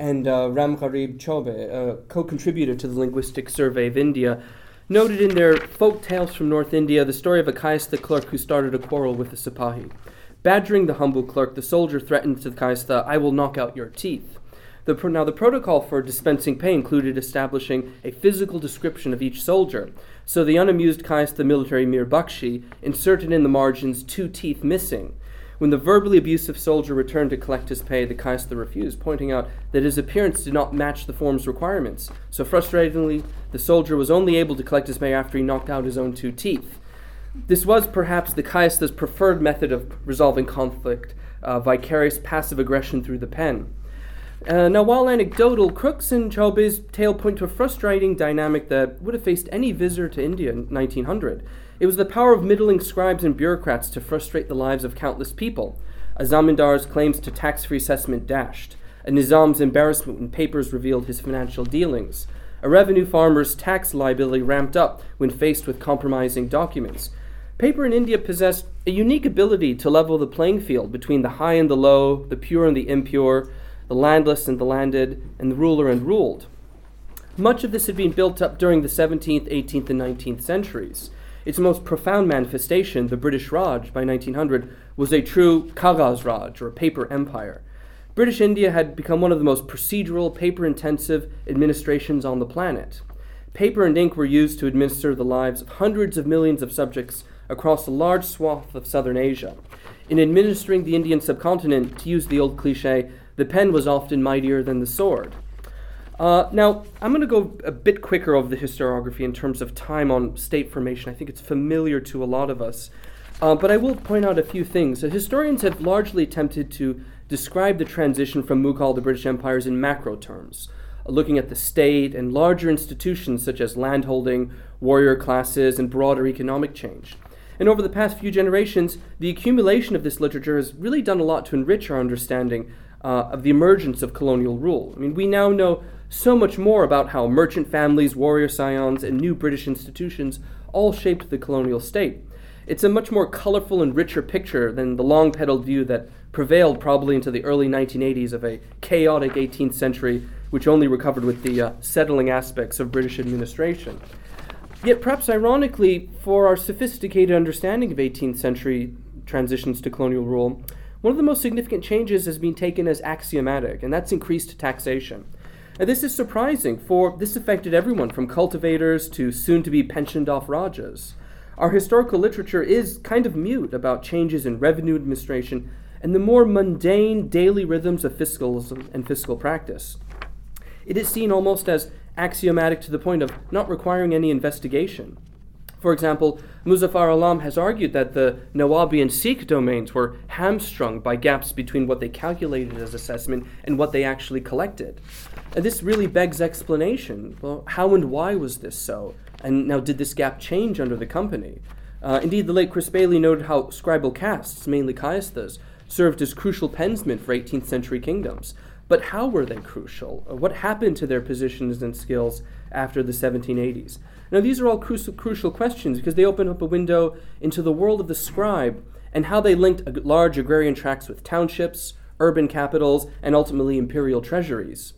and uh, Ramgharib Chaube, a co contributor to the Linguistic Survey of India, noted in their Folk Tales from North India the story of a Kayastha clerk who started a quarrel with a Sipahi. Badgering the humble clerk, the soldier threatened to the Kayastha, I will knock out your teeth. The, now, the protocol for dispensing pay included establishing a physical description of each soldier. So the unamused Kayastha military Mir Bakshi inserted in the margins two teeth missing. When the verbally abusive soldier returned to collect his pay, the Kayastha refused, pointing out that his appearance did not match the form's requirements. So frustratingly, the soldier was only able to collect his pay after he knocked out his own two teeth. This was perhaps the Kayastha's preferred method of resolving conflict, uh, vicarious passive aggression through the pen. Uh, now, while anecdotal, Crooks and Chaube's tale point to a frustrating dynamic that would have faced any visitor to India in 1900. It was the power of middling scribes and bureaucrats to frustrate the lives of countless people. A zamindar's claims to tax free assessment dashed. A nizam's embarrassment when papers revealed his financial dealings. A revenue farmer's tax liability ramped up when faced with compromising documents. Paper in India possessed a unique ability to level the playing field between the high and the low, the pure and the impure, the landless and the landed, and the ruler and ruled. Much of this had been built up during the 17th, 18th, and 19th centuries. Its most profound manifestation, the British Raj by 1900, was a true Kagaz Raj, or paper empire. British India had become one of the most procedural, paper intensive administrations on the planet. Paper and ink were used to administer the lives of hundreds of millions of subjects across a large swath of southern Asia. In administering the Indian subcontinent, to use the old cliche, the pen was often mightier than the sword. Uh, now, I'm going to go a bit quicker over the historiography in terms of time on state formation. I think it's familiar to a lot of us. Uh, but I will point out a few things. historians have largely attempted to describe the transition from Mughal to British empires in macro terms, looking at the state and larger institutions such as landholding, warrior classes, and broader economic change. And over the past few generations, the accumulation of this literature has really done a lot to enrich our understanding uh, of the emergence of colonial rule. I mean, we now know so much more about how merchant families, warrior scions, and new British institutions all shaped the colonial state. It's a much more colorful and richer picture than the long peddled view that prevailed probably into the early 1980s of a chaotic 18th century, which only recovered with the uh, settling aspects of British administration. Yet, perhaps ironically, for our sophisticated understanding of 18th century transitions to colonial rule, one of the most significant changes has been taken as axiomatic, and that's increased taxation. Now, this is surprising, for this affected everyone from cultivators to soon to be pensioned off Rajas. Our historical literature is kind of mute about changes in revenue administration and the more mundane daily rhythms of fiscalism and fiscal practice. It is seen almost as axiomatic to the point of not requiring any investigation. For example, Muzaffar Alam has argued that the Nawabi and Sikh domains were hamstrung by gaps between what they calculated as assessment and what they actually collected. And this really begs explanation. Well, how and why was this so? And now, did this gap change under the company? Uh, indeed, the late Chris Bayly noted how scribal castes, mainly Kayasthas, served as crucial pensmen for 18th century kingdoms. But how were they crucial? What happened to their positions and skills after the 1780s? Now, these are all crucial, crucial questions because they open up a window into the world of the scribe and how they linked large agrarian tracts with townships, urban capitals, and ultimately imperial treasuries.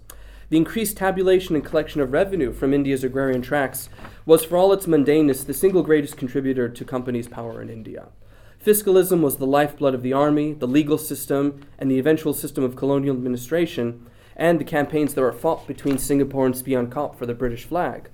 The increased tabulation and collection of revenue from India's agrarian tracts was, for all its mundaneness, the single greatest contributor to companies' power in India. Fiscalism was the lifeblood of the army, the legal system, and the eventual system of colonial administration, and the campaigns that were fought between Singapore and Spion Kop for the British flag.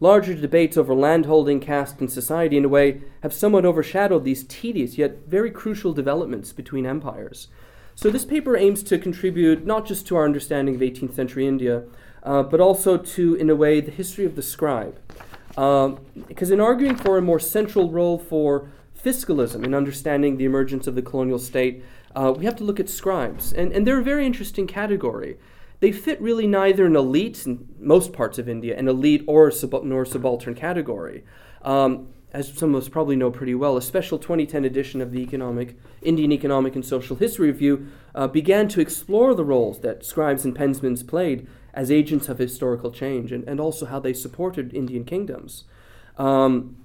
Larger debates over landholding, caste, and society, in a way, have somewhat overshadowed these tedious yet very crucial developments between empires. So, this paper aims to contribute not just to our understanding of 18th century India, uh, but also to, in a way, the history of the scribe. Um, because in arguing for a more central role for fiscalism in understanding the emergence of the colonial state, uh, we have to look at scribes. And, and they're a very interesting category. They fit really neither an elite, in most parts of India, an elite or sub- nor subaltern category. Um, as some of us probably know pretty well, a special 2010 edition of the Economic Indian Economic and Social History Review uh, began to explore the roles that scribes and pensmen played as agents of historical change and, and also how they supported Indian kingdoms. Um,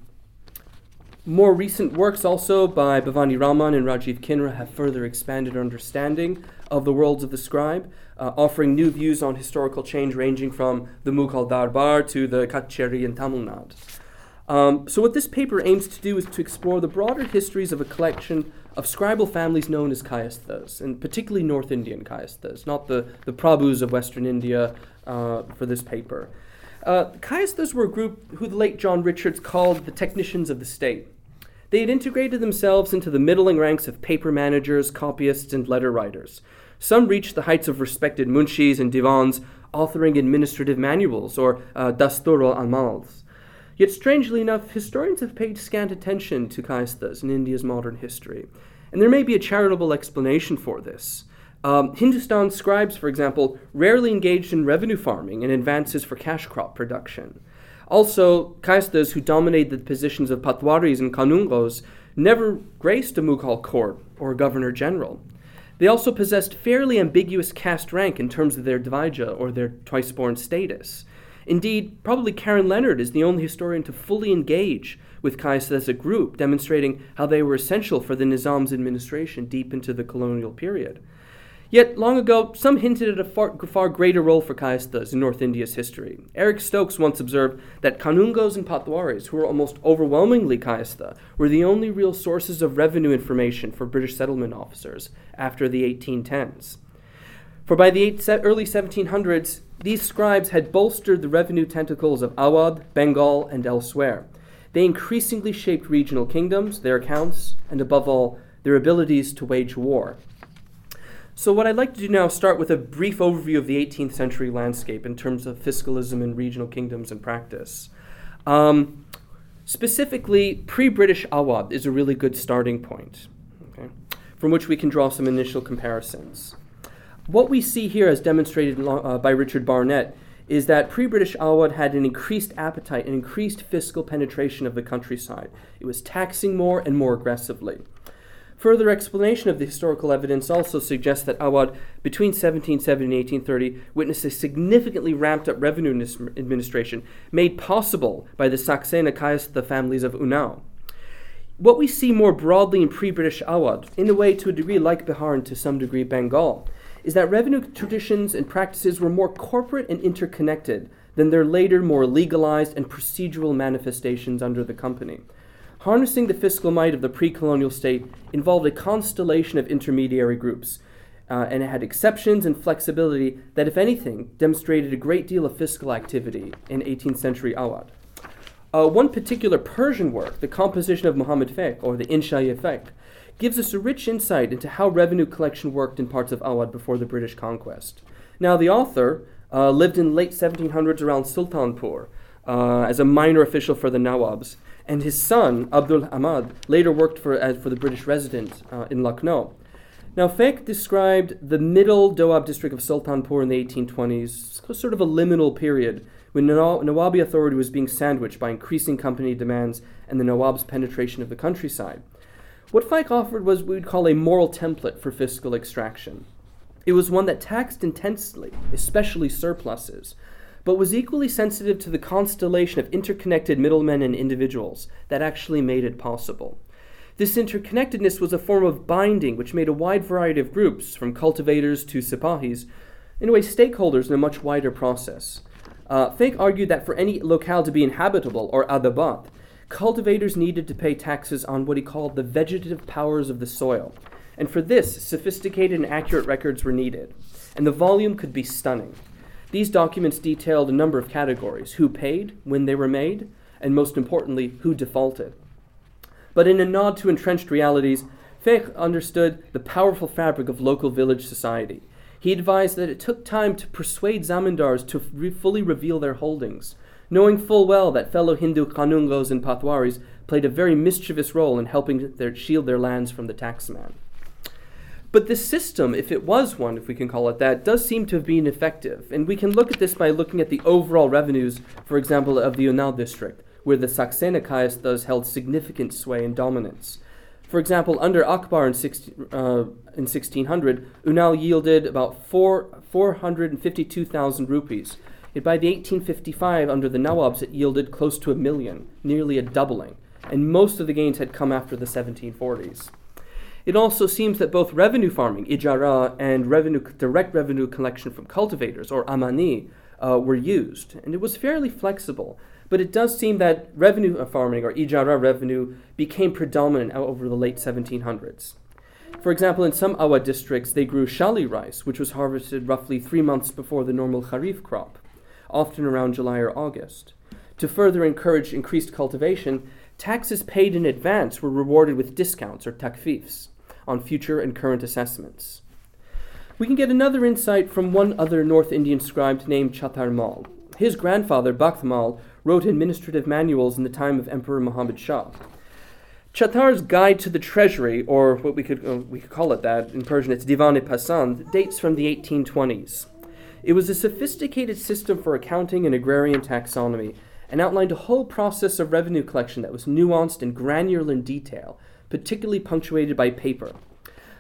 More recent works, also by Bhavani Raman and Rajeev Kinra, have further expanded our understanding of the worlds of the scribe, uh, offering new views on historical change ranging from the Mughal Darbar to the Kacheri in Tamil Nadu. Um, so, what this paper aims to do is to explore the broader histories of a collection of scribal families known as Kayasthas, and particularly North Indian Kayasthas, not the, the Prabhus of Western India uh, for this paper. Uh, Kayasthas were a group who the late John Richards called the technicians of the state. They had integrated themselves into the middling ranks of paper managers, copyists, and letter writers. Some reached the heights of respected munshis and divans, authoring administrative manuals or uh, dastur al-amals. Yet, strangely enough, historians have paid scant attention to Kayasthas in India's modern history. And there may be a charitable explanation for this. Um, Hindustan scribes, for example, rarely engaged in revenue farming and advances for cash crop production. Also, Kayasthas, who dominated the positions of Patwaris and Kanungos, never graced a Mughal court or a governor general. They also possessed fairly ambiguous caste rank in terms of their Dvija or their twice born status. Indeed, probably Karen Leonard is the only historian to fully engage with Kayasthas as a group, demonstrating how they were essential for the Nizam's administration deep into the colonial period. Yet, long ago, some hinted at a far, far greater role for Kayasthas in North India's history. Eric Stokes once observed that Kanungos and Patwaris, who were almost overwhelmingly Kayastha, were the only real sources of revenue information for British settlement officers after the 1810s. For by the eight, early 1700s, these scribes had bolstered the revenue tentacles of Awadh, Bengal, and elsewhere. They increasingly shaped regional kingdoms, their accounts, and above all, their abilities to wage war. So, what I'd like to do now is start with a brief overview of the 18th century landscape in terms of fiscalism in regional kingdoms and practice. Um, specifically, pre British Awadh is a really good starting point, okay, from which we can draw some initial comparisons. What we see here, as demonstrated uh, by Richard Barnett, is that pre British Awadh had an increased appetite an increased fiscal penetration of the countryside. It was taxing more and more aggressively. Further explanation of the historical evidence also suggests that Awadh, between 1770 and 1830, witnessed a significantly ramped up revenue administration made possible by the Saxena Kayastha families of Unnao. What we see more broadly in pre British Awadh, in a way to a degree like Bihar and to some degree Bengal, is that revenue traditions and practices were more corporate and interconnected than their later, more legalized and procedural manifestations under the company. Harnessing the fiscal might of the pre colonial state involved a constellation of intermediary groups, uh, and it had exceptions and flexibility that, if anything, demonstrated a great deal of fiscal activity in 18th century Awadh. Uh, one particular Persian work, the composition of Muhammad Fiqh, or the Insha Fiqh, gives us a rich insight into how revenue collection worked in parts of Awadh before the British conquest. Now, the author uh, lived in late 1700s around Sultanpur uh, as a minor official for the Nawabs, and his son, Abdul Ahmad, later worked for, uh, for the British resident uh, in Lucknow. Now, Fiqh described the middle Doab district of Sultanpur in the 1820s, sort of a liminal period, when Nawabi authority was being sandwiched by increasing company demands and the Nawab's penetration of the countryside. What Fiqh offered was what we'd call a moral template for fiscal extraction. It was one that taxed intensely, especially surpluses, but was equally sensitive to the constellation of interconnected middlemen and individuals that actually made it possible. This interconnectedness was a form of binding which made a wide variety of groups, from cultivators to sipahis, in a way stakeholders in a much wider process. Uh, Fiqh argued that for any locale to be inhabitable, or adabat, cultivators needed to pay taxes on what he called the vegetative powers of the soil. And for this, sophisticated and accurate records were needed. And the volume could be stunning. These documents detailed a number of categories who paid, when they were made, and most importantly, who defaulted. But in a nod to entrenched realities, Fiqh understood the powerful fabric of local village society. He advised that it took time to persuade zamindars to re- fully reveal their holdings, knowing full well that fellow Hindu Kanungos and Patwaris played a very mischievous role in helping their, shield their lands from the taxman. But the system, if it was one, if we can call it that, does seem to have been effective. And we can look at this by looking at the overall revenues, for example, of the Unnao district, where the Saxena thus held significant sway and dominance. For example, under Akbar in, 16, uh, in 1600, Unnao yielded about 4, 452,000 rupees. Yet by the 1855, under the Nawabs, it yielded close to a million, nearly a doubling. and most of the gains had come after the 1740s. It also seems that both revenue farming, ijara, and revenue, direct revenue collection from cultivators, or amani, uh, were used, and it was fairly flexible. But it does seem that revenue farming, or ijara revenue, became predominant over the late 1700s. For example, in some Awadh districts, they grew shali rice, which was harvested roughly three months before the normal kharif crop, often around July or August. To further encourage increased cultivation, taxes paid in advance were rewarded with discounts or takfifs on future and current assessments. We can get another insight from one other North Indian scribe named Chatar Mal. His grandfather, Bakht Mal, wrote administrative manuals in the time of Emperor Muhammad Shah. Chatar's Guide to the Treasury, or what we could, uh, we could call it that, in Persian it's Divan-e Pasand, dates from the 1820s. It was a sophisticated system for accounting and agrarian taxonomy, and outlined a whole process of revenue collection that was nuanced and granular in detail, particularly punctuated by paper.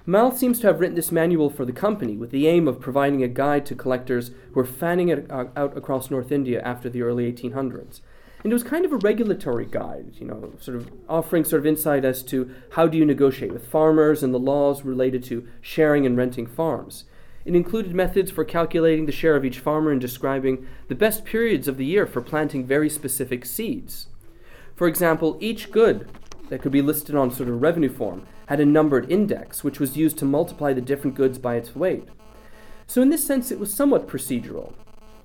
Mal seems to have written this manual for the company with the aim of providing a guide to collectors who were fanning it uh, out across North India after the early 1800s. And it was kind of a regulatory guide, you know, sort of offering sort of insight as to how do you negotiate with farmers and the laws related to sharing and renting farms. It included methods for calculating the share of each farmer and describing the best periods of the year for planting very specific seeds. For example, each good that could be listed on sort of revenue form had a numbered index, which was used to multiply the different goods by its weight. So, in this sense, it was somewhat procedural,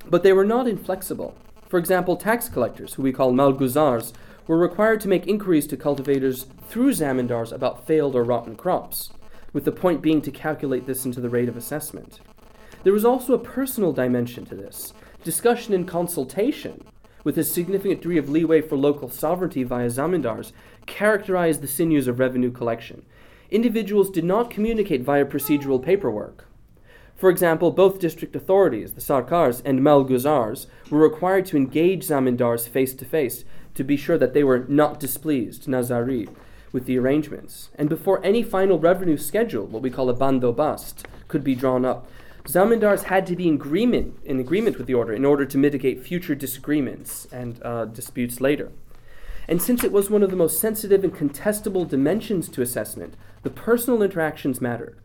but they were not inflexible. For example, tax collectors, who we call malguzars, were required to make inquiries to cultivators through zamindars about failed or rotten crops, with the point being to calculate this into the rate of assessment. There was also a personal dimension to this discussion and consultation, with a significant degree of leeway for local sovereignty via zamindars, characterized the sinews of revenue collection. Individuals did not communicate via procedural paperwork. For example, both district authorities, the Sarkars and Malguzars, were required to engage zamindars face to face to be sure that they were not displeased, Nazari, with the arrangements. And before any final revenue schedule, what we call a bandobast, could be drawn up, zamindars had to be in agreement, in agreement with the order in order to mitigate future disagreements and uh, disputes later. And since it was one of the most sensitive and contestable dimensions to assessment, the personal interactions mattered.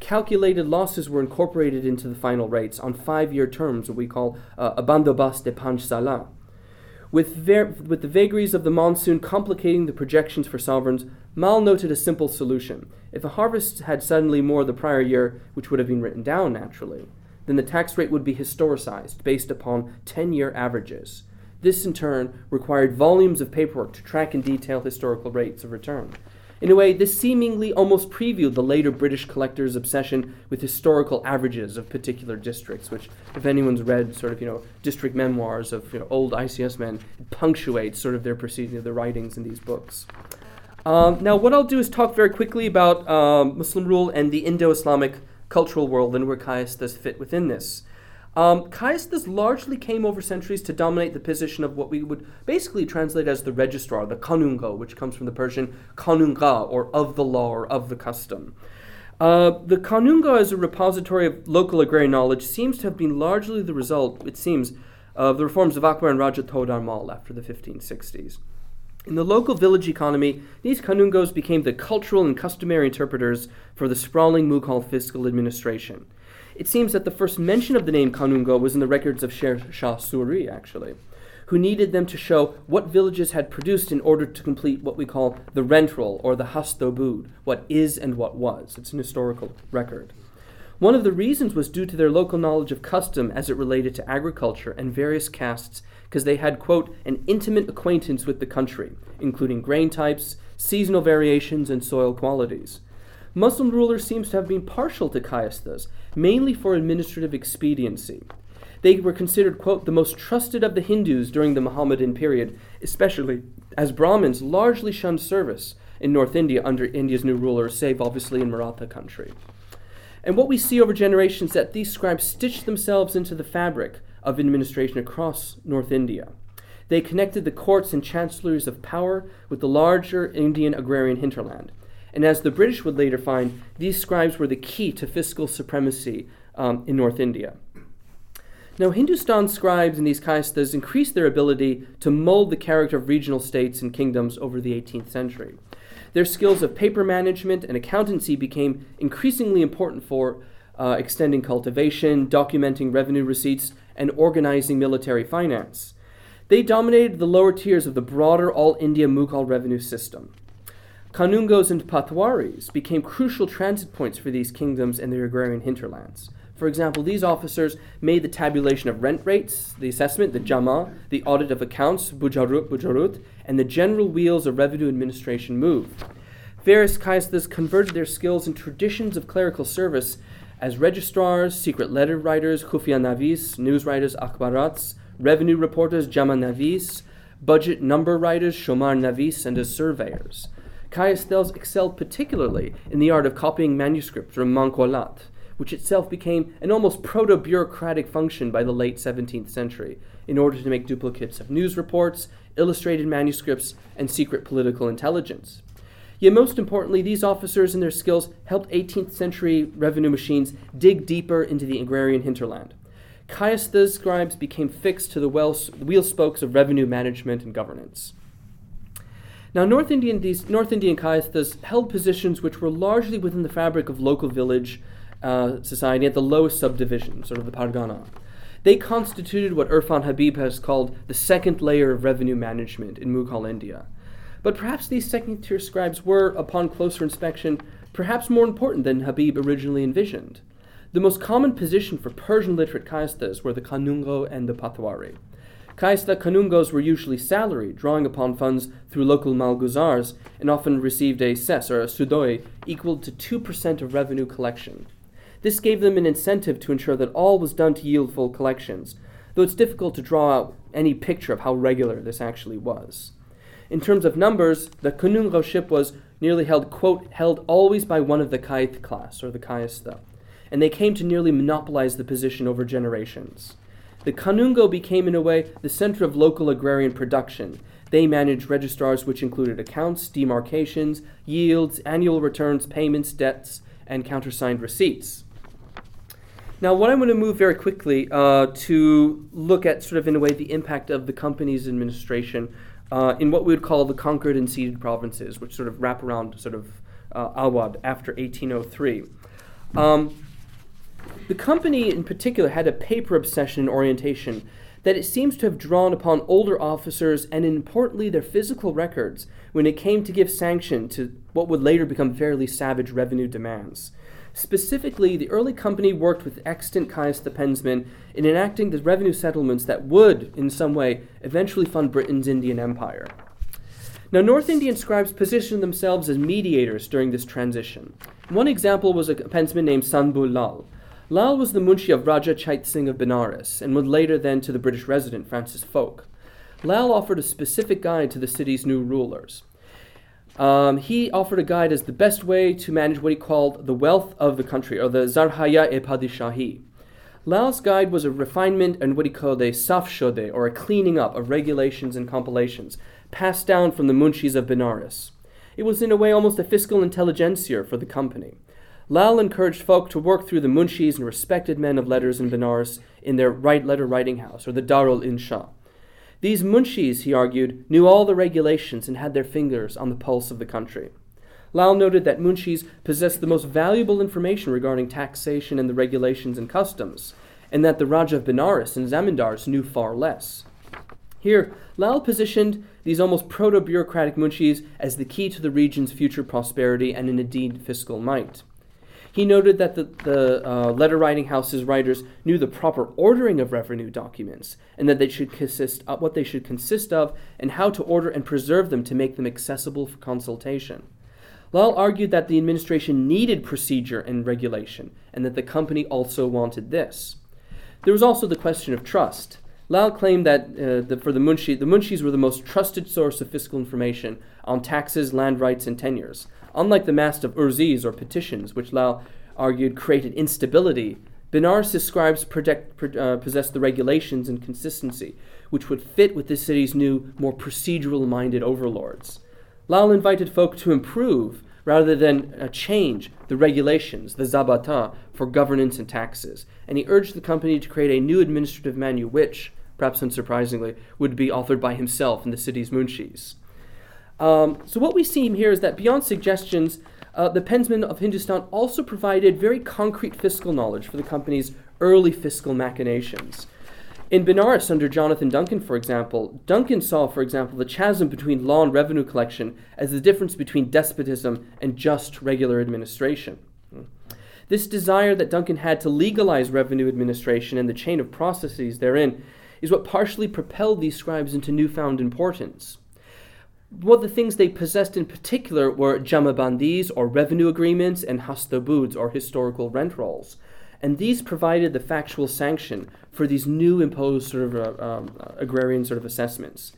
Calculated losses were incorporated into the final rates on five year terms, what we call uh, a bandobast de panch sala. With, with the vagaries of the monsoon complicating the projections for sovereigns, Mal noted a simple solution. If a harvest had suddenly more the prior year, which would have been written down naturally, then the tax rate would be historicized based upon 10 year averages. This, in turn, required volumes of paperwork to track in detail historical rates of return. In a way, this seemingly almost previewed the later British collectors' obsession with historical averages of particular districts, which, if anyone's read sort of, you know, district memoirs of you know, old ICS men, punctuates sort of their proceeding, their writings in these books. Um, now, what I'll do is talk very quickly about um, Muslim rule and the Indo-Islamic cultural world and where Kayasthas fit within this. Um, largely came over centuries to dominate the position of what we would basically translate as the registrar, the kanungo, which comes from the Persian kanunga, or of the law or of the custom. Uh, the kanunga as a repository of local agrarian knowledge seems to have been largely the result, it seems, of the reforms of Akbar and Raja Todar Mal after the 1560s. In the local village economy, these kanungos became the cultural and customary interpreters for the sprawling Mughal fiscal administration. It seems that the first mention of the name Kanungo was in the records of Sher Shah Suri, actually, who needed them to show what villages had produced in order to complete what we call the rent roll or the hastobud, what is and what was. It's an historical record. One of the reasons was due to their local knowledge of custom as it related to agriculture and various castes, because they had, quote, an intimate acquaintance with the country, including grain types, seasonal variations, and soil qualities. Muslim rulers seems to have been partial to kayasthas, mainly for administrative expediency. They were considered, quote, the most trusted of the Hindus during the Mohammedan period, especially as Brahmins largely shunned service in North India under India's new rulers, save obviously in Maratha country. And what we see over generations that these scribes stitched themselves into the fabric of administration across North India. They connected the courts and chancelleries of power with the larger Indian agrarian hinterland, and as the British would later find, these scribes were the key to fiscal supremacy um, in North India. Now, Hindustan scribes and these kayasthas increased their ability to mold the character of regional states and kingdoms over the 18th century. Their skills of paper management and accountancy became increasingly important for uh, extending cultivation, documenting revenue receipts, and organizing military finance. They dominated the lower tiers of the broader all India Mughal revenue system. Kanungos and Patwaris became crucial transit points for these kingdoms and their agrarian hinterlands. For example, these officers made the tabulation of rent rates, the assessment, the jama, the audit of accounts, bujarut, bujarut, and the general wheels of revenue administration moved. Various kayasthas converted their skills and traditions of clerical service as registrars, secret letter writers, khufia navis, news writers, akbarats, revenue reporters, jama navis, budget number writers, shomar navis, and as surveyors. Kayasthas excelled particularly in the art of copying manuscripts from mankolat, which itself became an almost proto bureaucratic function by the late 17th century, in order to make duplicates of news reports, illustrated manuscripts, and secret political intelligence. Yet, most importantly, these officers and their skills helped 18th century revenue machines dig deeper into the agrarian hinterland. Caius Kayasthas scribes became fixed to the wheel spokes of revenue management and governance. Now, North Indian, these North Indian Kayasthas held positions which were largely within the fabric of local village uh, society at the lowest subdivision, sort of the Pargana. They constituted what Irfan Habib has called the second layer of revenue management in Mughal India. But perhaps these second tier scribes were, upon closer inspection, perhaps more important than Habib originally envisioned. The most common position for Persian literate kayasthas were the kanungo and the patwari. Kayastha kanungos were usually salaried, drawing upon funds through local malguzars, and often received a cess or a sudoi equal to 2% of revenue collection. This gave them an incentive to ensure that all was done to yield full collections, though it's difficult to draw out any picture of how regular this actually was. In terms of numbers, the Kanungo ship was nearly held, quote, held always by one of the Kayth class, or the Kayastha, and they came to nearly monopolize the position over generations. The Kanungo became, in a way, the center of local agrarian production. They managed registrars which included accounts, demarcations, yields, annual returns, payments, debts, and countersigned receipts. Now, what I'm going to move very quickly uh, to look at, sort of in a way, the impact of the company's administration uh, in what we would call the conquered and ceded provinces, which sort of wrap around sort of uh, Awadh after 1803. Um, the company, in particular, had a paper obsession and orientation that it seems to have drawn upon older officers and, importantly, their physical records when it came to give sanction to what would later become fairly savage revenue demands. Specifically, the early company worked with extant Kayastha pensmen in enacting the revenue settlements that would, in some way, eventually fund Britain's Indian Empire. Now, North Indian scribes positioned themselves as mediators during this transition. One example was a pensman named Sanbul Lal. Lal was the munshi of Raja Chait Singh of Benares and would later then to the British resident Francis Fowke. Lal offered a specific guide to the city's new rulers. Um, he offered a guide as the best way to manage what he called the wealth of the country, or the Zarhaya e Padishahi. Lal's guide was a refinement and what he called a safshode, or a cleaning up of regulations and compilations, passed down from the munshis of Benares. It was in a way almost a fiscal intelligentsia for the company. Lal encouraged Fowke to work through the munshis and respected men of letters in Benares in their right letter writing house, or the Darul Insha. These munshis, he argued, knew all the regulations and had their fingers on the pulse of the country. Lal noted that munshis possessed the most valuable information regarding taxation and the regulations and customs, and that the Raja of Benares and zamindars knew far less. Here, Lal positioned these almost proto bureaucratic munshis as the key to the region's future prosperity and indeed fiscal might. He noted that the, the uh, letter writing house's writers knew the proper ordering of revenue documents and that they should consist of what they should consist of and how to order and preserve them to make them accessible for consultation. Lal argued that the administration needed procedure and regulation and that the company also wanted this. There was also the question of trust. Lal claimed that uh, the, for the Munshi, the Munshis were the most trusted source of fiscal information on taxes, land rights, and tenures. Unlike the mass of urzis or petitions, which Lal argued created instability, Benares' scribes uh, possessed the regulations and consistency, which would fit with the city's new, more procedural minded overlords. Lal invited Fowke to improve rather than uh, change the regulations, the zabata, for governance and taxes. And he urged the company to create a new administrative manual, which, perhaps unsurprisingly, would be authored by himself and the city's munshis. Um, so, what we see here is that beyond suggestions, uh, the pensman of Hindustan also provided very concrete fiscal knowledge for the company's early fiscal machinations. In Benares, under Jonathan Duncan, for example, Duncan saw, for example, the chasm between law and revenue collection as the difference between despotism and just regular administration. This desire that Duncan had to legalize revenue administration and the chain of processes therein is what partially propelled these scribes into newfound importance. Of the things they possessed in particular were jamabandis, or revenue agreements, and hastabuds, or historical rent rolls and these provided the factual sanction for these new imposed sort of uh, um, agrarian sort of assessments.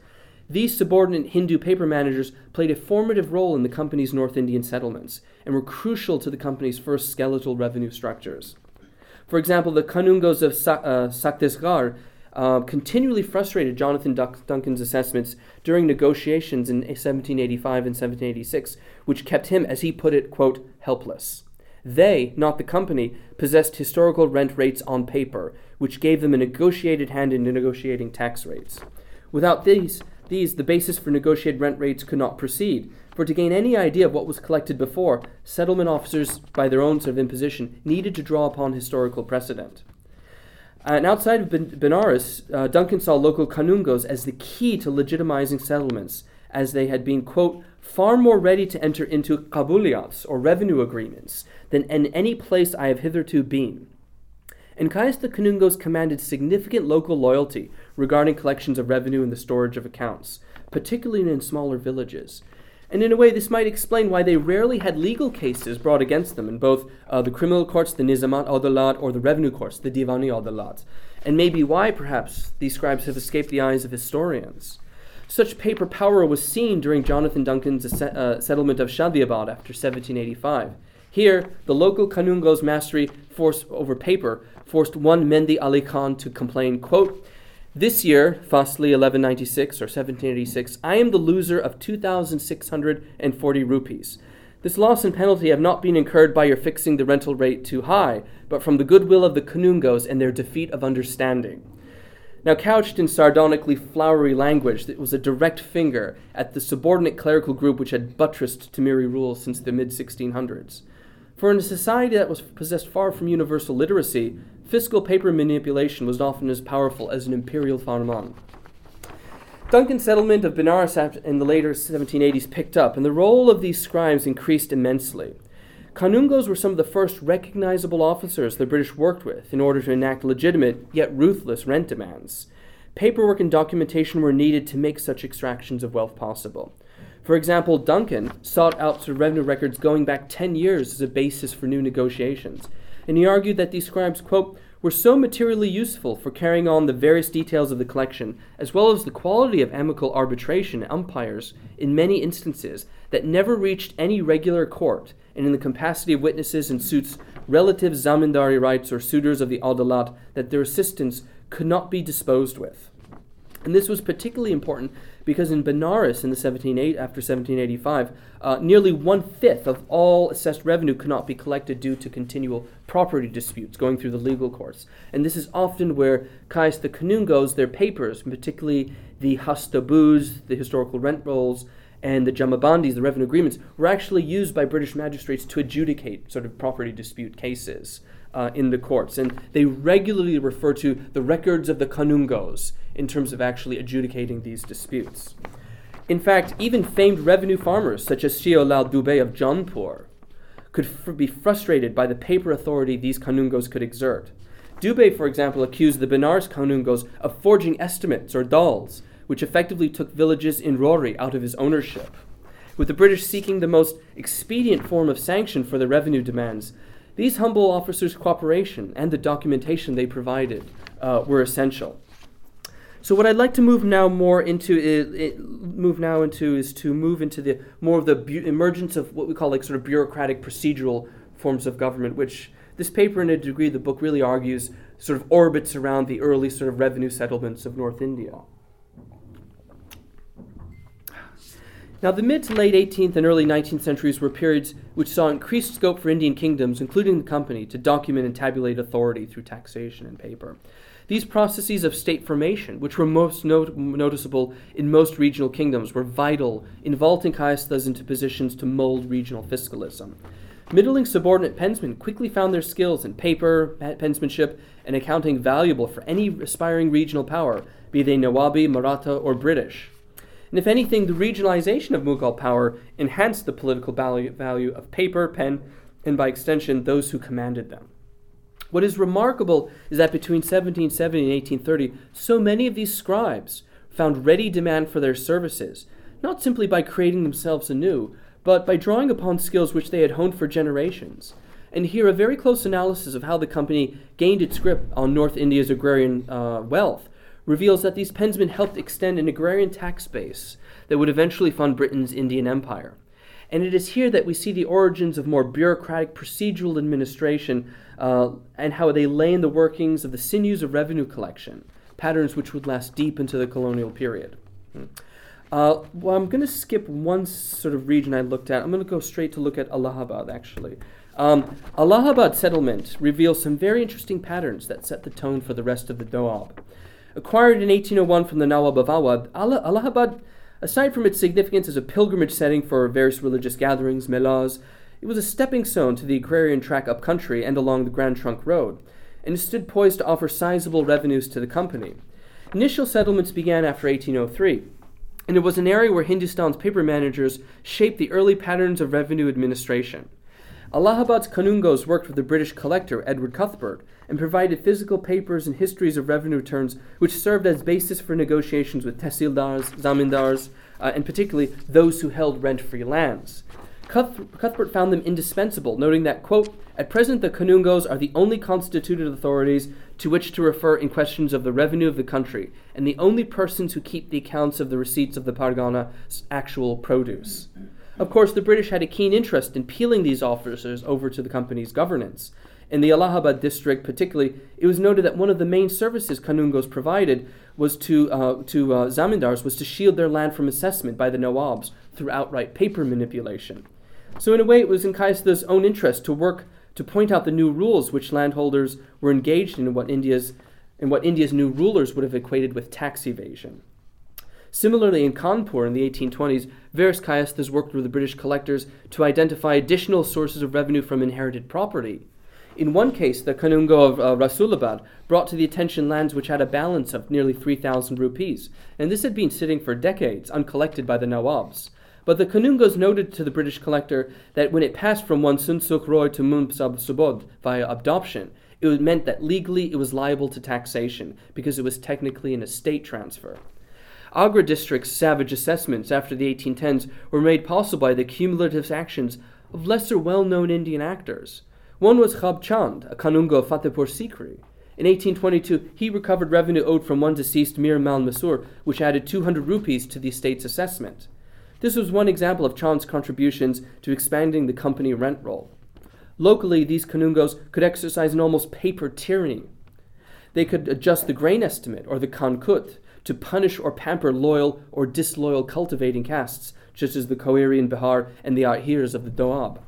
These subordinate Hindu paper managers played a formative role in the company's North Indian settlements and were crucial to the company's first skeletal revenue structures. For example, the Kanungos of Sa- uh, Chhattisgarh uh, continually frustrated Jonathan Duncan's assessments during negotiations in 1785 and 1786, which kept him, as he put it, quote, helpless. They, not the company, possessed historical rent rates on paper, which gave them a negotiated hand in negotiating tax rates. Without these, these, the basis for negotiated rent rates could not proceed. For to gain any idea of what was collected before, settlement officers, by their own sort of imposition, needed to draw upon historical precedent. And outside of Benares, uh, Duncan saw local kanungos as the key to legitimizing settlements, as they had been, quote, far more ready to enter into kabuliyats, or revenue agreements, than in any place I have hitherto been. And Caius the Kanungos commanded significant local loyalty regarding collections of revenue and the storage of accounts, particularly in smaller villages. And in a way, this might explain why they rarely had legal cases brought against them in both uh, the criminal courts, the Nizamat Adalat, or the revenue courts, the Divani Adalat, and maybe why, perhaps, these scribes have escaped the eyes of historians. Such paper power was seen during Jonathan Duncan's uh, settlement of Shadiabad after 1785. Here, the local Kanungo's mastery force over paper forced one Mehdi Ali Khan to complain, quote, this year, Fasli 1196 or 1786, I am the loser of 2,640 rupees. This loss and penalty have not been incurred by your fixing the rental rate too high, but from the goodwill of the Kanungos and their defeat of understanding. Now, couched in sardonically flowery language that was a direct finger at the subordinate clerical group which had buttressed Timurid rule since the mid 1600s. For in a society that was possessed far from universal literacy, fiscal paper manipulation was often as powerful as an imperial farman. Duncan's settlement of Benares in the later 1780s picked up, and the role of these scribes increased immensely. Kanungos were some of the first recognizable officers the British worked with in order to enact legitimate yet ruthless rent demands. Paperwork and documentation were needed to make such extractions of wealth possible. For example, Duncan sought out revenue records going back 10 years as a basis for new negotiations, and he argued that these scribes, quote, were so materially useful for carrying on the various details of the collection, as well as the quality of amicable arbitration umpires in many instances, that never reached any regular court, and in the capacity of witnesses in suits relative zamindari rights or suitors of the adalat, that their assistance could not be disposed with. And this was particularly important because in Benares in the 1780, after 1785, uh, nearly one fifth of all assessed revenue could not be collected due to continual property disputes going through the legal courts. And this is often where Caius the Kanungos, their papers, particularly the hastabus, the historical rent rolls, and the jamabandis, the revenue agreements, were actually used by British magistrates to adjudicate sort of property dispute cases uh, in the courts. And they regularly refer to the records of the Kanungos in terms of actually adjudicating these disputes. In fact, even famed revenue farmers such as Shiolal Dubey of Jaunpur could be frustrated by the paper authority these Kanungos could exert. Dubey, for example, accused the Benares Kanungos of forging estimates or dals, which effectively took villages in Rory out of his ownership. With the British seeking the most expedient form of sanction for their revenue demands, these humble officers' cooperation and the documentation they provided uh, were essential. So what I'd like to move now more into is, move now into is to move into the more of the bu- emergence of what we call like sort of bureaucratic procedural forms of government, which this paper, in a degree, the book really argues sort of orbits around the early sort of revenue settlements of North India. Now, the mid to late 18th and early 19th centuries were periods which saw increased scope for Indian kingdoms, including the company, to document and tabulate authority through taxation and paper. These processes of state formation, which were most not- noticeable in most regional kingdoms, were vital in vaulting Kayasthas into positions to mold regional fiscalism. Middling subordinate pensmen quickly found their skills in paper, pensmanship, and accounting valuable for any aspiring regional power, be they Nawabi, Maratha, or British. And if anything, the regionalization of Mughal power enhanced the political value of paper, pen, and by extension, those who commanded them. What is remarkable is that between 1770 and 1830, so many of these scribes found ready demand for their services, not simply by creating themselves anew, but by drawing upon skills which they had honed for generations. And here, a very close analysis of how the company gained its grip on North India's agrarian uh, wealth reveals that these pensmen helped extend an agrarian tax base that would eventually fund Britain's Indian Empire. And it is here that we see the origins of more bureaucratic procedural administration uh, and how they lay in the workings of the sinews of revenue collection, patterns which would last deep into the colonial period. Hmm. Uh, well, I'm going to skip one sort of region I looked at. I'm going to go straight to look at Allahabad, actually. Um, Allahabad settlement reveals some very interesting patterns that set the tone for the rest of the Doab. Acquired in 1801 from the Nawab of Awadh, Allahabad, aside from its significance as a pilgrimage setting for various religious gatherings, melas, it was a stepping stone to the agrarian track up country and along the Grand Trunk Road, and it stood poised to offer sizable revenues to the company. Initial settlements began after 1803, and it was an area where Hindustan's paper managers shaped the early patterns of revenue administration. Allahabad's Kanungos worked with the British collector Edward Cuthbert and provided physical papers and histories of revenue returns, which served as basis for negotiations with tehsildars, zamindars, uh, and particularly those who held rent free lands. Cuth- Cuthbert found them indispensable, noting that, quote, at present the Kanungos are the only constituted authorities to which to refer in questions of the revenue of the country, and the only persons who keep the accounts of the receipts of the Pargana's actual produce. Of course, the British had a keen interest in peeling these officers over to the company's governance. In the Allahabad district, particularly, it was noted that one of the main services Kanungos provided was to, uh, to uh, zamindars was to shield their land from assessment by the Nawabs through outright paper manipulation. So, in a way, it was in Kayasth's own interest to work to point out the new rules which landholders were engaged in, what India's, in what India's new rulers would have equated with tax evasion. Similarly, in Kanpur in the 1820s, various Kayasthas worked with the British collectors to identify additional sources of revenue from inherited property. In one case, the Kanungo of uh, Rasulabad brought to the attention lands which had a balance of nearly 3,000 rupees, and this had been sitting for decades uncollected by the Nawabs. But the Kanungos noted to the British collector that when it passed from one Sunsuk Roy to Munsab Subod via adoption, it meant that legally it was liable to taxation because it was technically an estate transfer. Agra district's savage assessments after the 1810s were made possible by the cumulative actions of lesser well known Indian actors. One was Khab Chand, a Kanungo of Fatehpur Sikri. In 1822, he recovered revenue owed from one deceased Mir Mal Masur, which added 200 rupees to the estate's assessment. This was one example of Chand's contributions to expanding the company rent roll. Locally, these Kanungos could exercise an almost paper tyranny. They could adjust the grain estimate or the kankut to punish or pamper loyal or disloyal cultivating castes, such as the Koeri in Bihar and the Ahirs of the Doab.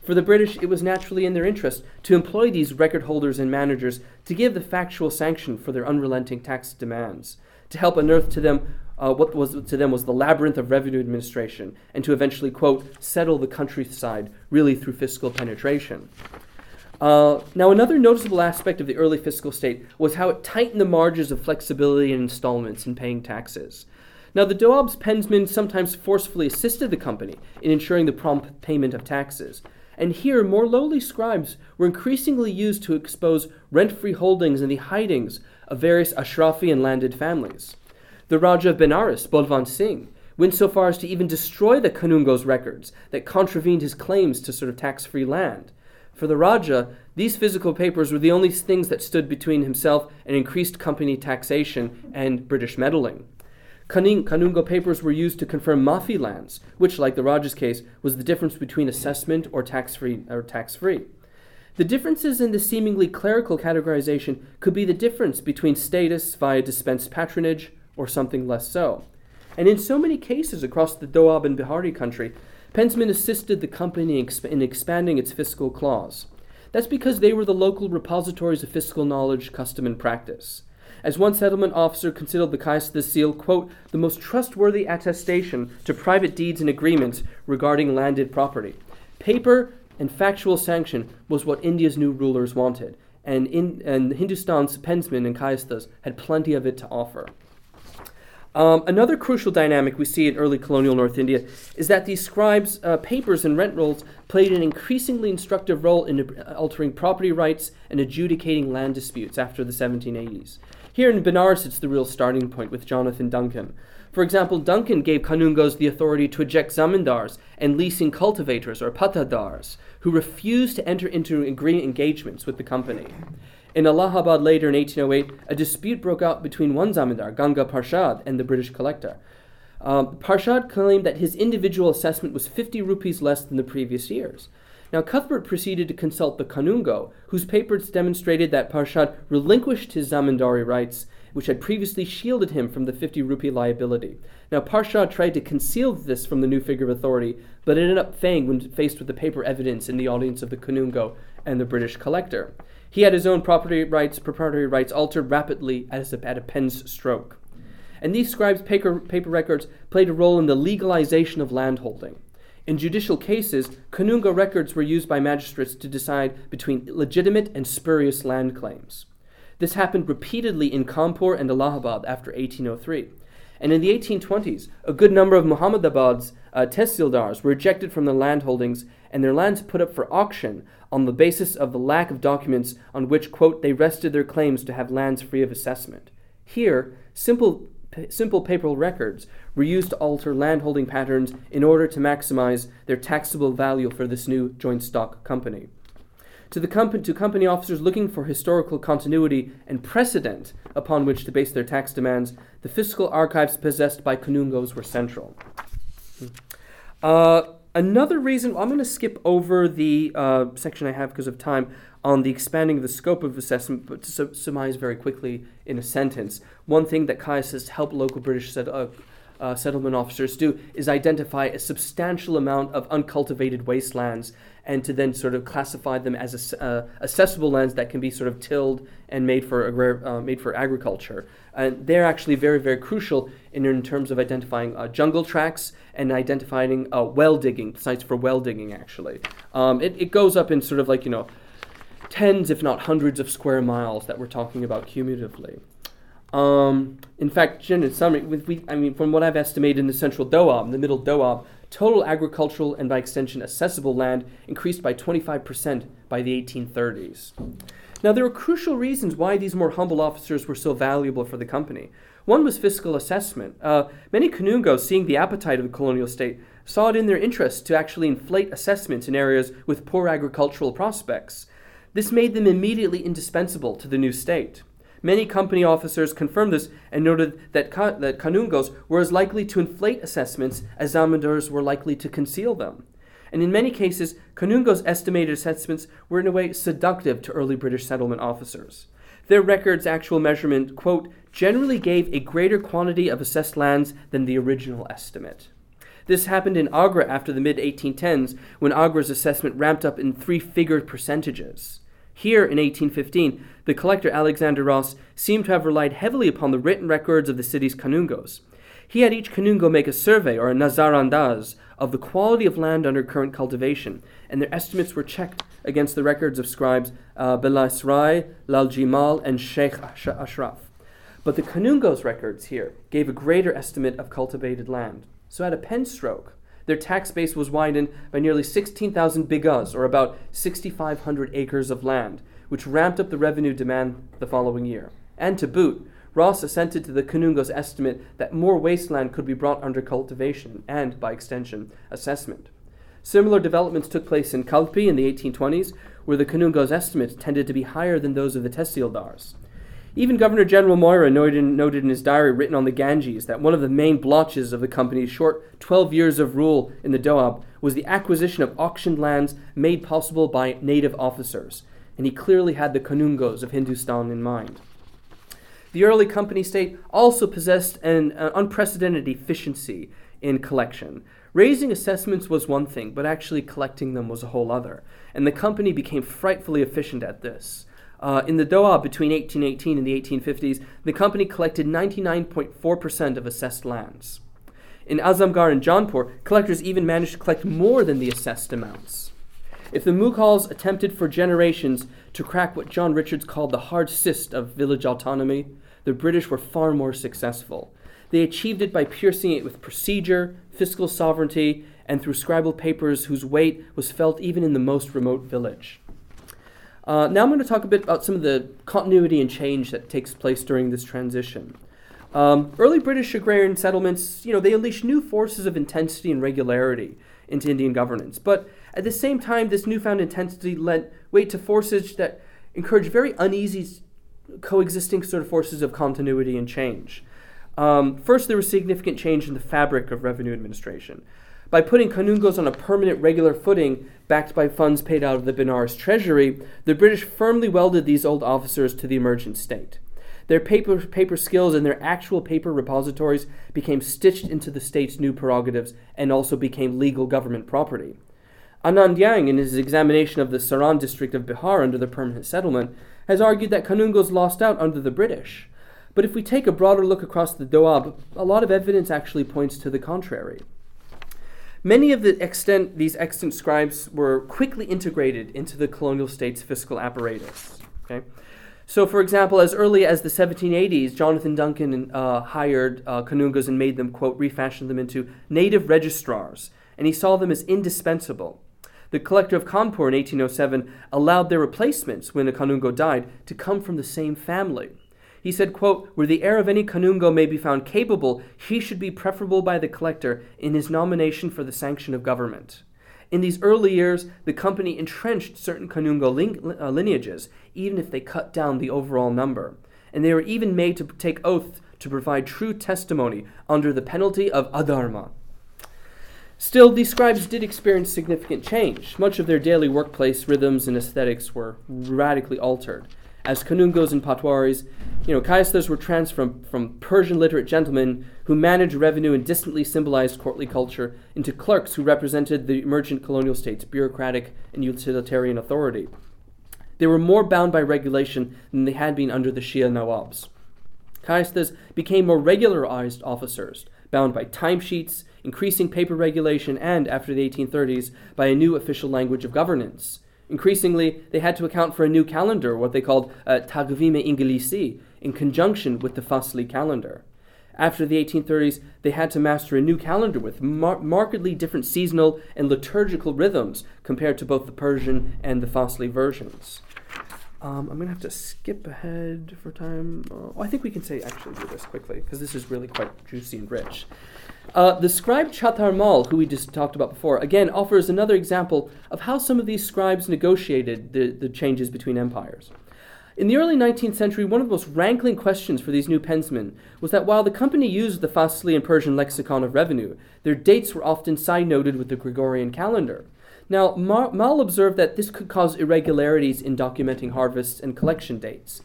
For the British, it was naturally in their interest to employ these record holders and managers to give the factual sanction for their unrelenting tax demands, to help unearth to them uh, what was to them was the labyrinth of revenue administration, and to eventually, quote, settle the countryside, really through fiscal penetration. Uh, now, another noticeable aspect of the early fiscal state was how it tightened the margins of flexibility in installments in paying taxes. Now, the Doab's pensmen sometimes forcefully assisted the company in ensuring the prompt payment of taxes. And here, more lowly scribes were increasingly used to expose rent free holdings and the hidings of various Ashrafi and landed families. The Raja of Benares, Balwant Singh, went so far as to even destroy the Kanungo's records that contravened his claims to sort of tax free land. For the Raja, these physical papers were the only things that stood between himself and increased company taxation and British meddling. Kanungo papers were used to confirm Mafi lands, which, like the Raja's case, was the difference between assessment or tax-free or tax-free. The differences in the seemingly clerical categorization could be the difference between status via dispensed patronage or something less so. And in so many cases across the Doab and Bihari country, Pensman assisted the company in expanding its fiscal clause. That's because they were the local repositories of fiscal knowledge, custom, and practice. As one settlement officer considered the Kayas seal, quote, the most trustworthy attestation to private deeds and agreements regarding landed property. Paper and factual sanction was what India's new rulers wanted, and, in, and Hindustan's pensmen and kayasthas had plenty of it to offer. Um, another crucial dynamic we see in early colonial North India is that these scribes' uh, papers and rent rolls played an increasingly instructive role in altering property rights and adjudicating land disputes after the 1780s. Here in Benares, it's the real starting point with Jonathan Duncan. For example, Duncan gave Kanungos the authority to eject zamindars and leasing cultivators or patadars who refused to enter into agreement engagements with the company. In Allahabad later in 1808, a dispute broke out between one zamindar, Ganga Parshad, and the British collector. Um, Parshad claimed that his individual assessment was 50 rupees less than the previous years. Now, Cuthbert proceeded to consult the Kanungo, whose papers demonstrated that Parshad relinquished his zamindari rights, which had previously shielded him from the 50 rupee liability. Now, Parshad tried to conceal this from the new figure of authority, but ended up failing when faced with the paper evidence in the audience of the Kanungo and the British collector. He had his own property rights, proprietary rights altered rapidly as a, at a pen's stroke. And these scribes' paper, paper records played a role in the legalization of landholding. In judicial cases, Kanungo records were used by magistrates to decide between legitimate and spurious land claims. This happened repeatedly in Kanpur and Allahabad after 1803. And in the 1820s, a good number of Muhammadabad's uh, tehsildars were ejected from their landholdings and their lands put up for auction on the basis of the lack of documents on which, quote, they rested their claims to have lands free of assessment. Here, simple simple papal records were used to alter landholding patterns in order to maximize their taxable value for this new joint stock company. To, the company, to company officers looking for historical continuity and precedent upon which to base their tax demands, the fiscal archives possessed by Kanungos were central. Uh, another reason, I'm going to skip over the uh, section I have because of time on the expanding of the scope of assessment, but to su- very quickly in a sentence, one thing that Kayasthas helped local British set, uh, uh, settlement officers do is identify a substantial amount of uncultivated wastelands and to then sort of classify them as uh, accessible lands that can be sort of tilled and made for agri- uh, made for agriculture. And they're actually very very crucial in, in terms of identifying uh, jungle tracks and identifying uh, well digging sites for well digging. Actually, um, it, it goes up in sort of like you know tens, if not hundreds, of square miles that we're talking about cumulatively. Um, in fact, in summary, we, I mean, from what I've estimated in the central Doab, the middle Doab, total agricultural and by extension accessible land increased by 25% by the 1830s. Now, there were crucial reasons why these more humble officers were so valuable for the company. One was fiscal assessment. Uh, many Kanungos, seeing the appetite of the colonial state, saw it in their interest to actually inflate assessments in areas with poor agricultural prospects. This made them immediately indispensable to the new state. Many company officers confirmed this and noted that, that Kanungos were as likely to inflate assessments as zamindars were likely to conceal them. And in many cases, Kanungos' estimated assessments were in a way seductive to early British settlement officers. Their record's actual measurement, quote, generally gave a greater quantity of assessed lands than the original estimate. This happened in Agra after the mid 1810s, when Agra's assessment ramped up in three figure percentages. Here in 1815, the collector Alexander Ross seemed to have relied heavily upon the written records of the city's kanungos. He had each kanungo make a survey or a nazarandaz of the quality of land under current cultivation, and their estimates were checked against the records of scribes uh, Belas Rai, Lal Jimal, and Sheikh Ashraf. But the kanungo's records here gave a greater estimate of cultivated land. So at a pen stroke, their tax base was widened by nearly 16,000 bighas, or about 6,500 acres of land, which ramped up the revenue demand the following year. And to boot, Ross assented to the Kanungo's estimate that more wasteland could be brought under cultivation and, by extension, assessment. Similar developments took place in Kalpi in the 1820s, where the Kanungo's estimates tended to be higher than those of the Tehsildars. Even Governor General Moira noted, noted in his diary written on the Ganges that one of the main blotches of the company's short 12 years of rule in the Doab was the acquisition of auctioned lands made possible by native officers, and he clearly had the Kanungos of Hindustan in mind. The early company state also possessed an, an unprecedented efficiency in collection. Raising assessments was one thing, but actually collecting them was a whole other. And the company became frightfully efficient at this. Uh, in the Doab between 1818 and the 1850s, the company collected 99.4% of assessed lands. In Azamgarh and Jaunpur, collectors even managed to collect more than the assessed amounts. If the Mughals attempted for generations to crack what John Richards called the hard cyst of village autonomy, the British were far more successful. They achieved it by piercing it with procedure, fiscal sovereignty, and through scribal papers whose weight was felt even in the most remote village. Uh, now I'm going to talk a bit about some of the continuity and change that takes place during this transition. Um, early British agrarian settlements, you know, they unleashed new forces of intensity and regularity into Indian governance. But at the same time, this newfound intensity lent weight to forces that encouraged very uneasy coexisting sort of forces of continuity and change. Um, first, there was significant change in the fabric of revenue administration. By putting Kanungos on a permanent, regular footing, backed by funds paid out of the Benares treasury, the British firmly welded these old officers to the emergent state. Their paper, paper skills and their actual paper repositories became stitched into the state's new prerogatives and also became legal government property. Anand Yang, in his examination of the Saran district of Bihar under the permanent settlement, has argued that Kanungos lost out under the British. But if we take a broader look across the Doab, a lot of evidence actually points to the contrary. Many of the extent, these extant scribes were quickly integrated into the colonial state's fiscal apparatus. Okay? So, for example, as early as the 1780s, Jonathan Duncan uh, hired uh, Kanungos and made them, quote, refashion them into native registrars, and he saw them as indispensable. The collector of Kanpur in 1807 allowed their replacements, when a Kanungo died, to come from the same family. He said, quote, Where the heir of any Kanungo may be found capable, he should be preferable by the collector in his nomination for the sanction of government. In these early years, the company entrenched certain Kanungo uh, lineages, even if they cut down the overall number. And they were even made to take oath to provide true testimony under the penalty of adharma. Still, these scribes did experience significant change. Much of their daily workplace rhythms and aesthetics were radically altered as Kanungos and Patwaris, you know, Kayasthas were transferred from Persian literate gentlemen who managed revenue and distantly symbolized courtly culture into clerks who represented the emergent colonial state's bureaucratic and utilitarian authority. They were more bound by regulation than they had been under the Shia Nawabs. Kayasthas became more regularized officers, bound by timesheets, increasing paper regulation, and, after the 1830s, by a new official language of governance. Increasingly, they had to account for a new calendar, what they called uh, Tagvime Ingilisi, in conjunction with the Fasli calendar. After the 1830s, they had to master a new calendar with mar- markedly different seasonal and liturgical rhythms compared to both the Persian and the Fasli versions. Um, I'm to have to skip ahead for time. Oh, I think we can say actually do this quickly because this is really quite juicy and rich. Uh, the scribe Chatar Mal, who we just talked about before, again offers another example of how some of these scribes negotiated the, the changes between empires. In the early 19th century, one of the most rankling questions for these new pensmen was that while the company used the Fasli and Persian lexicon of revenue, their dates were often side noted with the Gregorian calendar. Now, Mal observed that this could cause irregularities in documenting harvests and collection dates.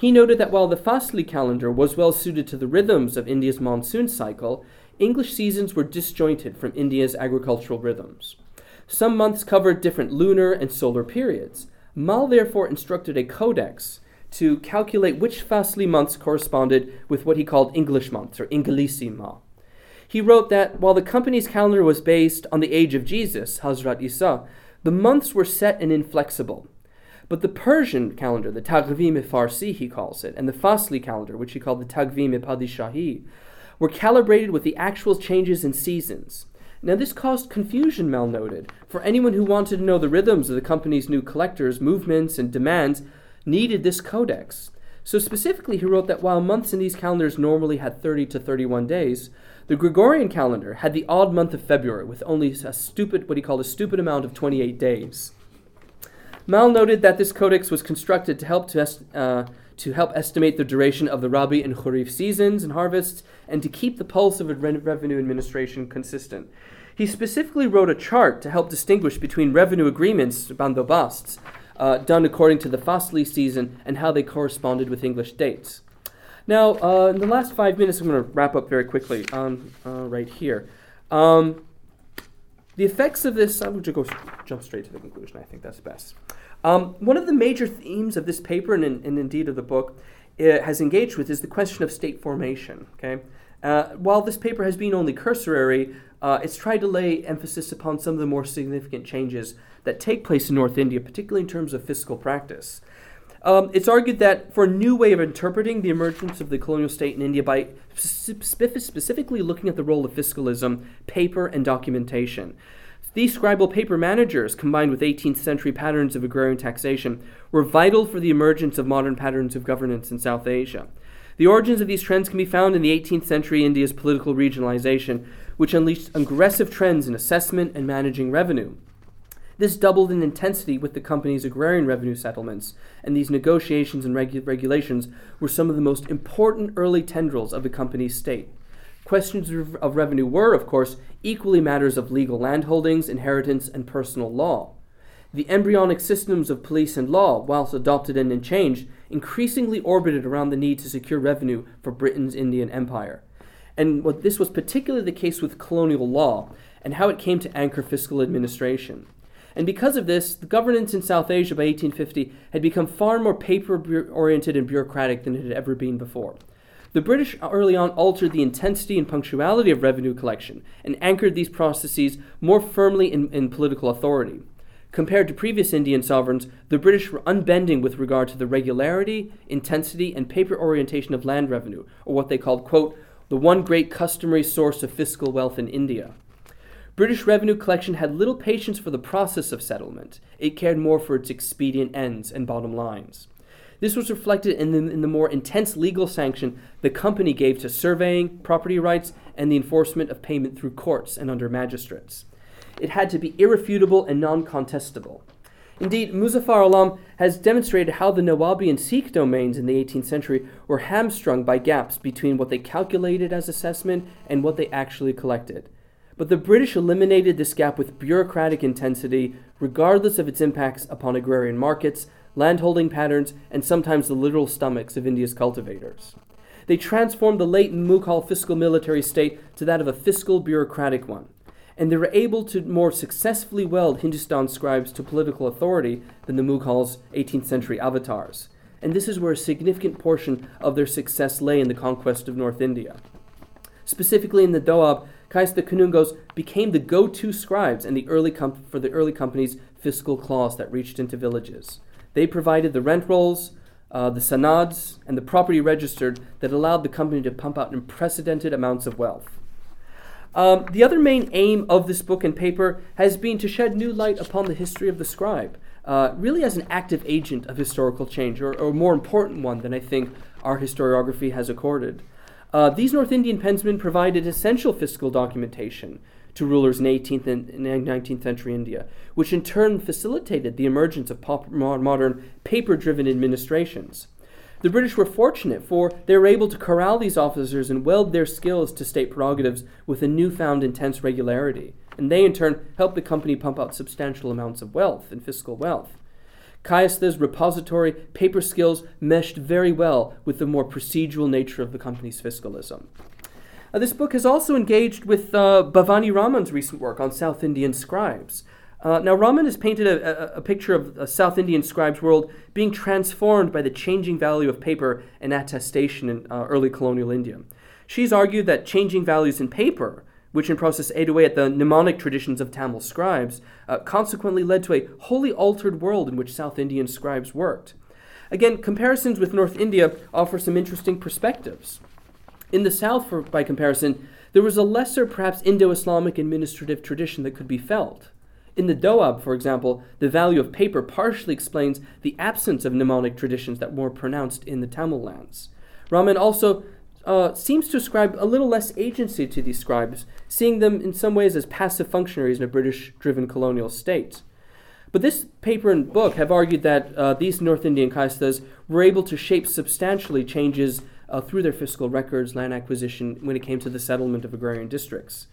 He noted that while the Fasli calendar was well suited to the rhythms of India's monsoon cycle, English seasons were disjointed from India's agricultural rhythms. Some months covered different lunar and solar periods. Mal therefore instructed a codex to calculate which Fasli months corresponded with what he called English months, or Ingilisi Ma. He wrote that while the company's calendar was based on the age of Jesus, Hazrat Isa, the months were set and inflexible. But the Persian calendar, the Tagvim Farsi, he calls it, and the Fasli calendar, which he called the Tagvim Padishahi, were calibrated with the actual changes in seasons. Now, this caused confusion, Mal noted, for anyone who wanted to know the rhythms of the company's new collectors' movements and demands needed this codex. So, specifically, he wrote that while months in these calendars normally had 30 to 31 days, the Gregorian calendar had the odd month of February with only a stupid, what he called a stupid amount of 28 days. Mal noted that this codex was constructed to help to, uh, to help estimate the duration of the Rabi and Kharif seasons and harvests, and to keep the pulse of revenue administration consistent. He specifically wrote a chart to help distinguish between revenue agreements, bandobasts, uh, done according to the Fasli season and how they corresponded with English dates. Now, uh, in the last five minutes, I'm going to wrap up very quickly on uh, right here. Um, the effects of this, I'm going to go jump straight to the conclusion. I think that's best. Um, one of the major themes of this paper and, and indeed of the book has engaged with is the question of state formation. Okay, uh, while this paper has been only cursory, uh, it's tried to lay emphasis upon some of the more significant changes that take place in North India, particularly in terms of fiscal practice. Um, it's argued that for a new way of interpreting the emergence of the colonial state in India by specifically looking at the role of fiscalism, paper, and documentation. These scribal paper managers, combined with 18th century patterns of agrarian taxation, were vital for the emergence of modern patterns of governance in South Asia. The origins of these trends can be found in the 18th century India's political regionalization, which unleashed aggressive trends in assessment and managing revenue. This doubled in intensity with the company's agrarian revenue settlements, and these negotiations and regu- regulations were some of the most important early tendrils of the company's state. Questions of revenue were, of course, equally matters of legal landholdings, inheritance, and personal law. The embryonic systems of police and law, whilst adopted and changed, increasingly orbited around the need to secure revenue for Britain's Indian Empire. And what this was particularly the case with colonial law and how it came to anchor fiscal administration. And because of this, the governance in South Asia by 1850 had become far more paper oriented and bureaucratic than it had ever been before. The British early on altered the intensity and punctuality of revenue collection and anchored these processes more firmly in, in political authority. Compared to previous Indian sovereigns, the British were unbending with regard to the regularity, intensity, and paper orientation of land revenue, or what they called, quote, the one great customary source of fiscal wealth in India. British revenue collection had little patience for the process of settlement. It cared more for its expedient ends and bottom lines. This was reflected in the, in the, more intense legal sanction the company gave to surveying, property rights, and the enforcement of payment through courts and under magistrates. It had to be irrefutable and non contestable. Indeed, Muzaffar Alam has demonstrated how the Nawabi and Sikh domains in the 18th century were hamstrung by gaps between what they calculated as assessment and what they actually collected. But the British eliminated this gap with bureaucratic intensity, regardless of its impacts upon agrarian markets, landholding patterns, and sometimes the literal stomachs of India's cultivators. They transformed the late Mughal fiscal military state to that of a fiscal bureaucratic one, and they were able to more successfully weld Hindustan scribes to political authority than the Mughals' 18th century avatars. And this is where a significant portion of their success lay in the conquest of North India. Specifically in the Doab, Kayastha Kanungos became the go-to scribes and the early com- for the early company's fiscal claws that reached into villages. They provided the rent rolls, uh, the sanads, and the property registered that allowed the company to pump out unprecedented amounts of wealth. Um, the other main aim of this book and paper has been to shed new light upon the history of the scribe, uh, really as an active agent of historical change, or, or, more important one than I think our historiography has accorded. Uh, these North Indian pensmen provided essential fiscal documentation to rulers in 18th and 19th century India, which in turn facilitated the emergence of pop- modern paper driven administrations. The British were fortunate, for they were able to corral these officers and weld their skills to state prerogatives with a newfound intense regularity, and they in turn helped the company pump out substantial amounts of wealth and fiscal wealth. Kayastha's repository paper skills meshed very well with the more procedural nature of the company's fiscalism. Uh, this book has also engaged with uh, Bhavani Raman's recent work on South Indian scribes. Uh, now, Raman has painted a, a, a, picture of a South Indian scribe's world being transformed by the changing value of paper and attestation in uh, early colonial India. She's argued that changing values in paper which in process ate away at the mnemonic traditions of Tamil scribes, uh, consequently led to a wholly altered world in which South Indian scribes worked. Again, comparisons with North India offer some interesting perspectives. In the South, for, by comparison, there was a lesser, perhaps Indo Islamic administrative tradition that could be felt. In the Doab, for example, the value of paper partially explains the absence of mnemonic traditions that were pronounced in the Tamil lands. Raman also uh, seems to ascribe a little less agency to these scribes, seeing them in some ways as passive functionaries in a British driven colonial state. But this paper and book have argued that uh, these North Indian Kayasthas were able to shape substantially changes uh, through their fiscal records, land acquisition, when it came to the settlement of agrarian districts.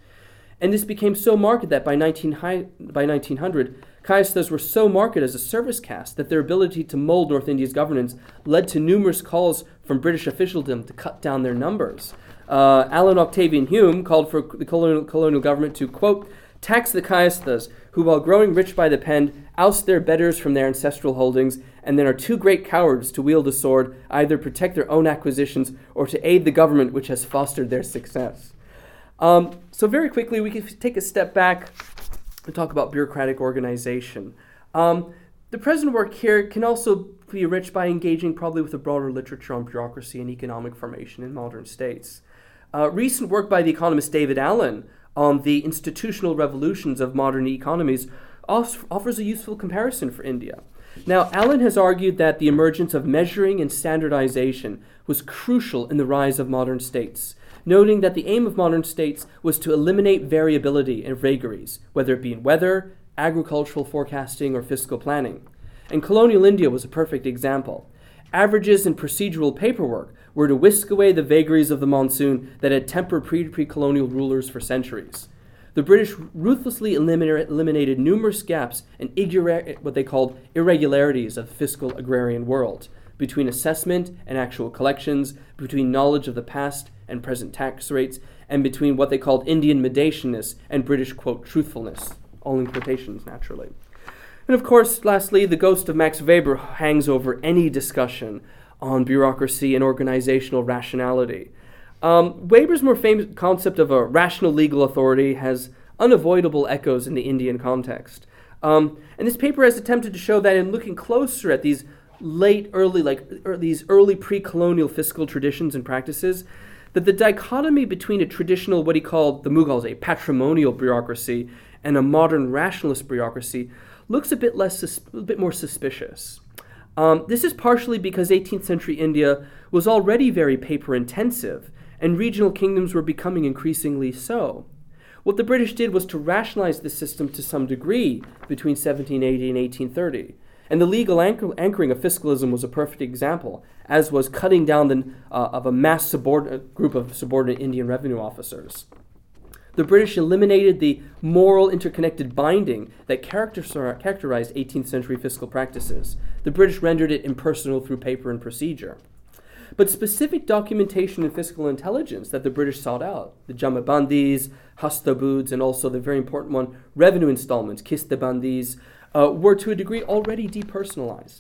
And this became so marked that by, 19 high, by 1900, Kayasthas were so marked as a service caste that their ability to mold North India's governance led to numerous calls from British officialdom to cut down their numbers. Uh, Allan Octavian Hume called for the colonial, colonial government to, quote, tax the Kayasthas, who, while growing rich by the pen, oust their betters from their ancestral holdings, and then are too great cowards to wield a sword, either protect their own acquisitions or to aid the government which has fostered their success. Um, so, very quickly, we can take a step back talk about bureaucratic organization. Um, the present work here can also be enriched by engaging probably with a broader literature on bureaucracy and economic formation in modern states. Uh, recent work by the economist David Allen on the institutional revolutions of modern economies offers a useful comparison for India. Now, Allen has argued that the emergence of measuring and standardization was crucial in the rise of modern states noting that the aim of modern states was to eliminate variability and vagaries, whether it be in weather, agricultural forecasting, or fiscal planning. And colonial India was a perfect example. Averages and procedural paperwork were to whisk away the vagaries of the monsoon that had tempered pre colonial rulers for centuries. The British ruthlessly eliminated numerous gaps and what they called irregularities of the fiscal agrarian world between assessment and actual collections, between knowledge of the past and present tax rates, and between what they called Indian mendaciousness and British, quote, truthfulness, all in quotations, naturally. And of course, lastly, the ghost of Max Weber hangs over any discussion on bureaucracy and organizational rationality. Um, Weber's more famous concept of a rational legal authority has unavoidable echoes in the Indian context. Um, and this paper has attempted to show that in looking closer at these late, early, like er, these early pre-colonial fiscal traditions and practices, that the dichotomy between a traditional, what he called the Mughals, a patrimonial bureaucracy, and a modern rationalist bureaucracy looks a bit less, a bit more suspicious. Um, this is partially because 18th century India was already very paper intensive, and regional kingdoms were becoming increasingly so. What the British did was to rationalize the system to some degree between 1780 and 1830. And the legal anchor- anchoring of fiscalism was a perfect example, as was cutting down the, uh, of a mass subordinate group of subordinate Indian revenue officers. The British eliminated the moral interconnected binding that characterized 18th century fiscal practices. The British rendered it impersonal through paper and procedure. But specific documentation and fiscal intelligence that the British sought out, the Jamabandis, Hastaboods, and also the very important one, revenue installments, Kistabandis, uh, were to a degree already depersonalized.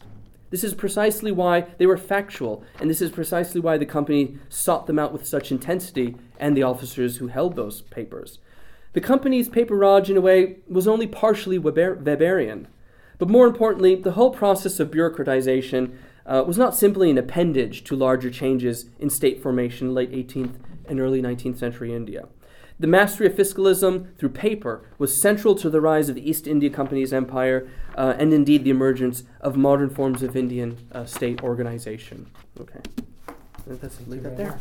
This is precisely why they were factual, and this is precisely why the company sought them out with such intensity and the officers who held those papers. The company's paperage, in a way, was only partially Weber- Weberian. But more importantly, the whole process of bureaucratization uh, was not simply an appendage to larger changes in state formation in late 18th and early 19th century India. The mastery of fiscalism through paper was central to the rise of the East India Company's empire uh, and indeed the emergence of modern forms of Indian uh, state organization. Okay, let's leave that there.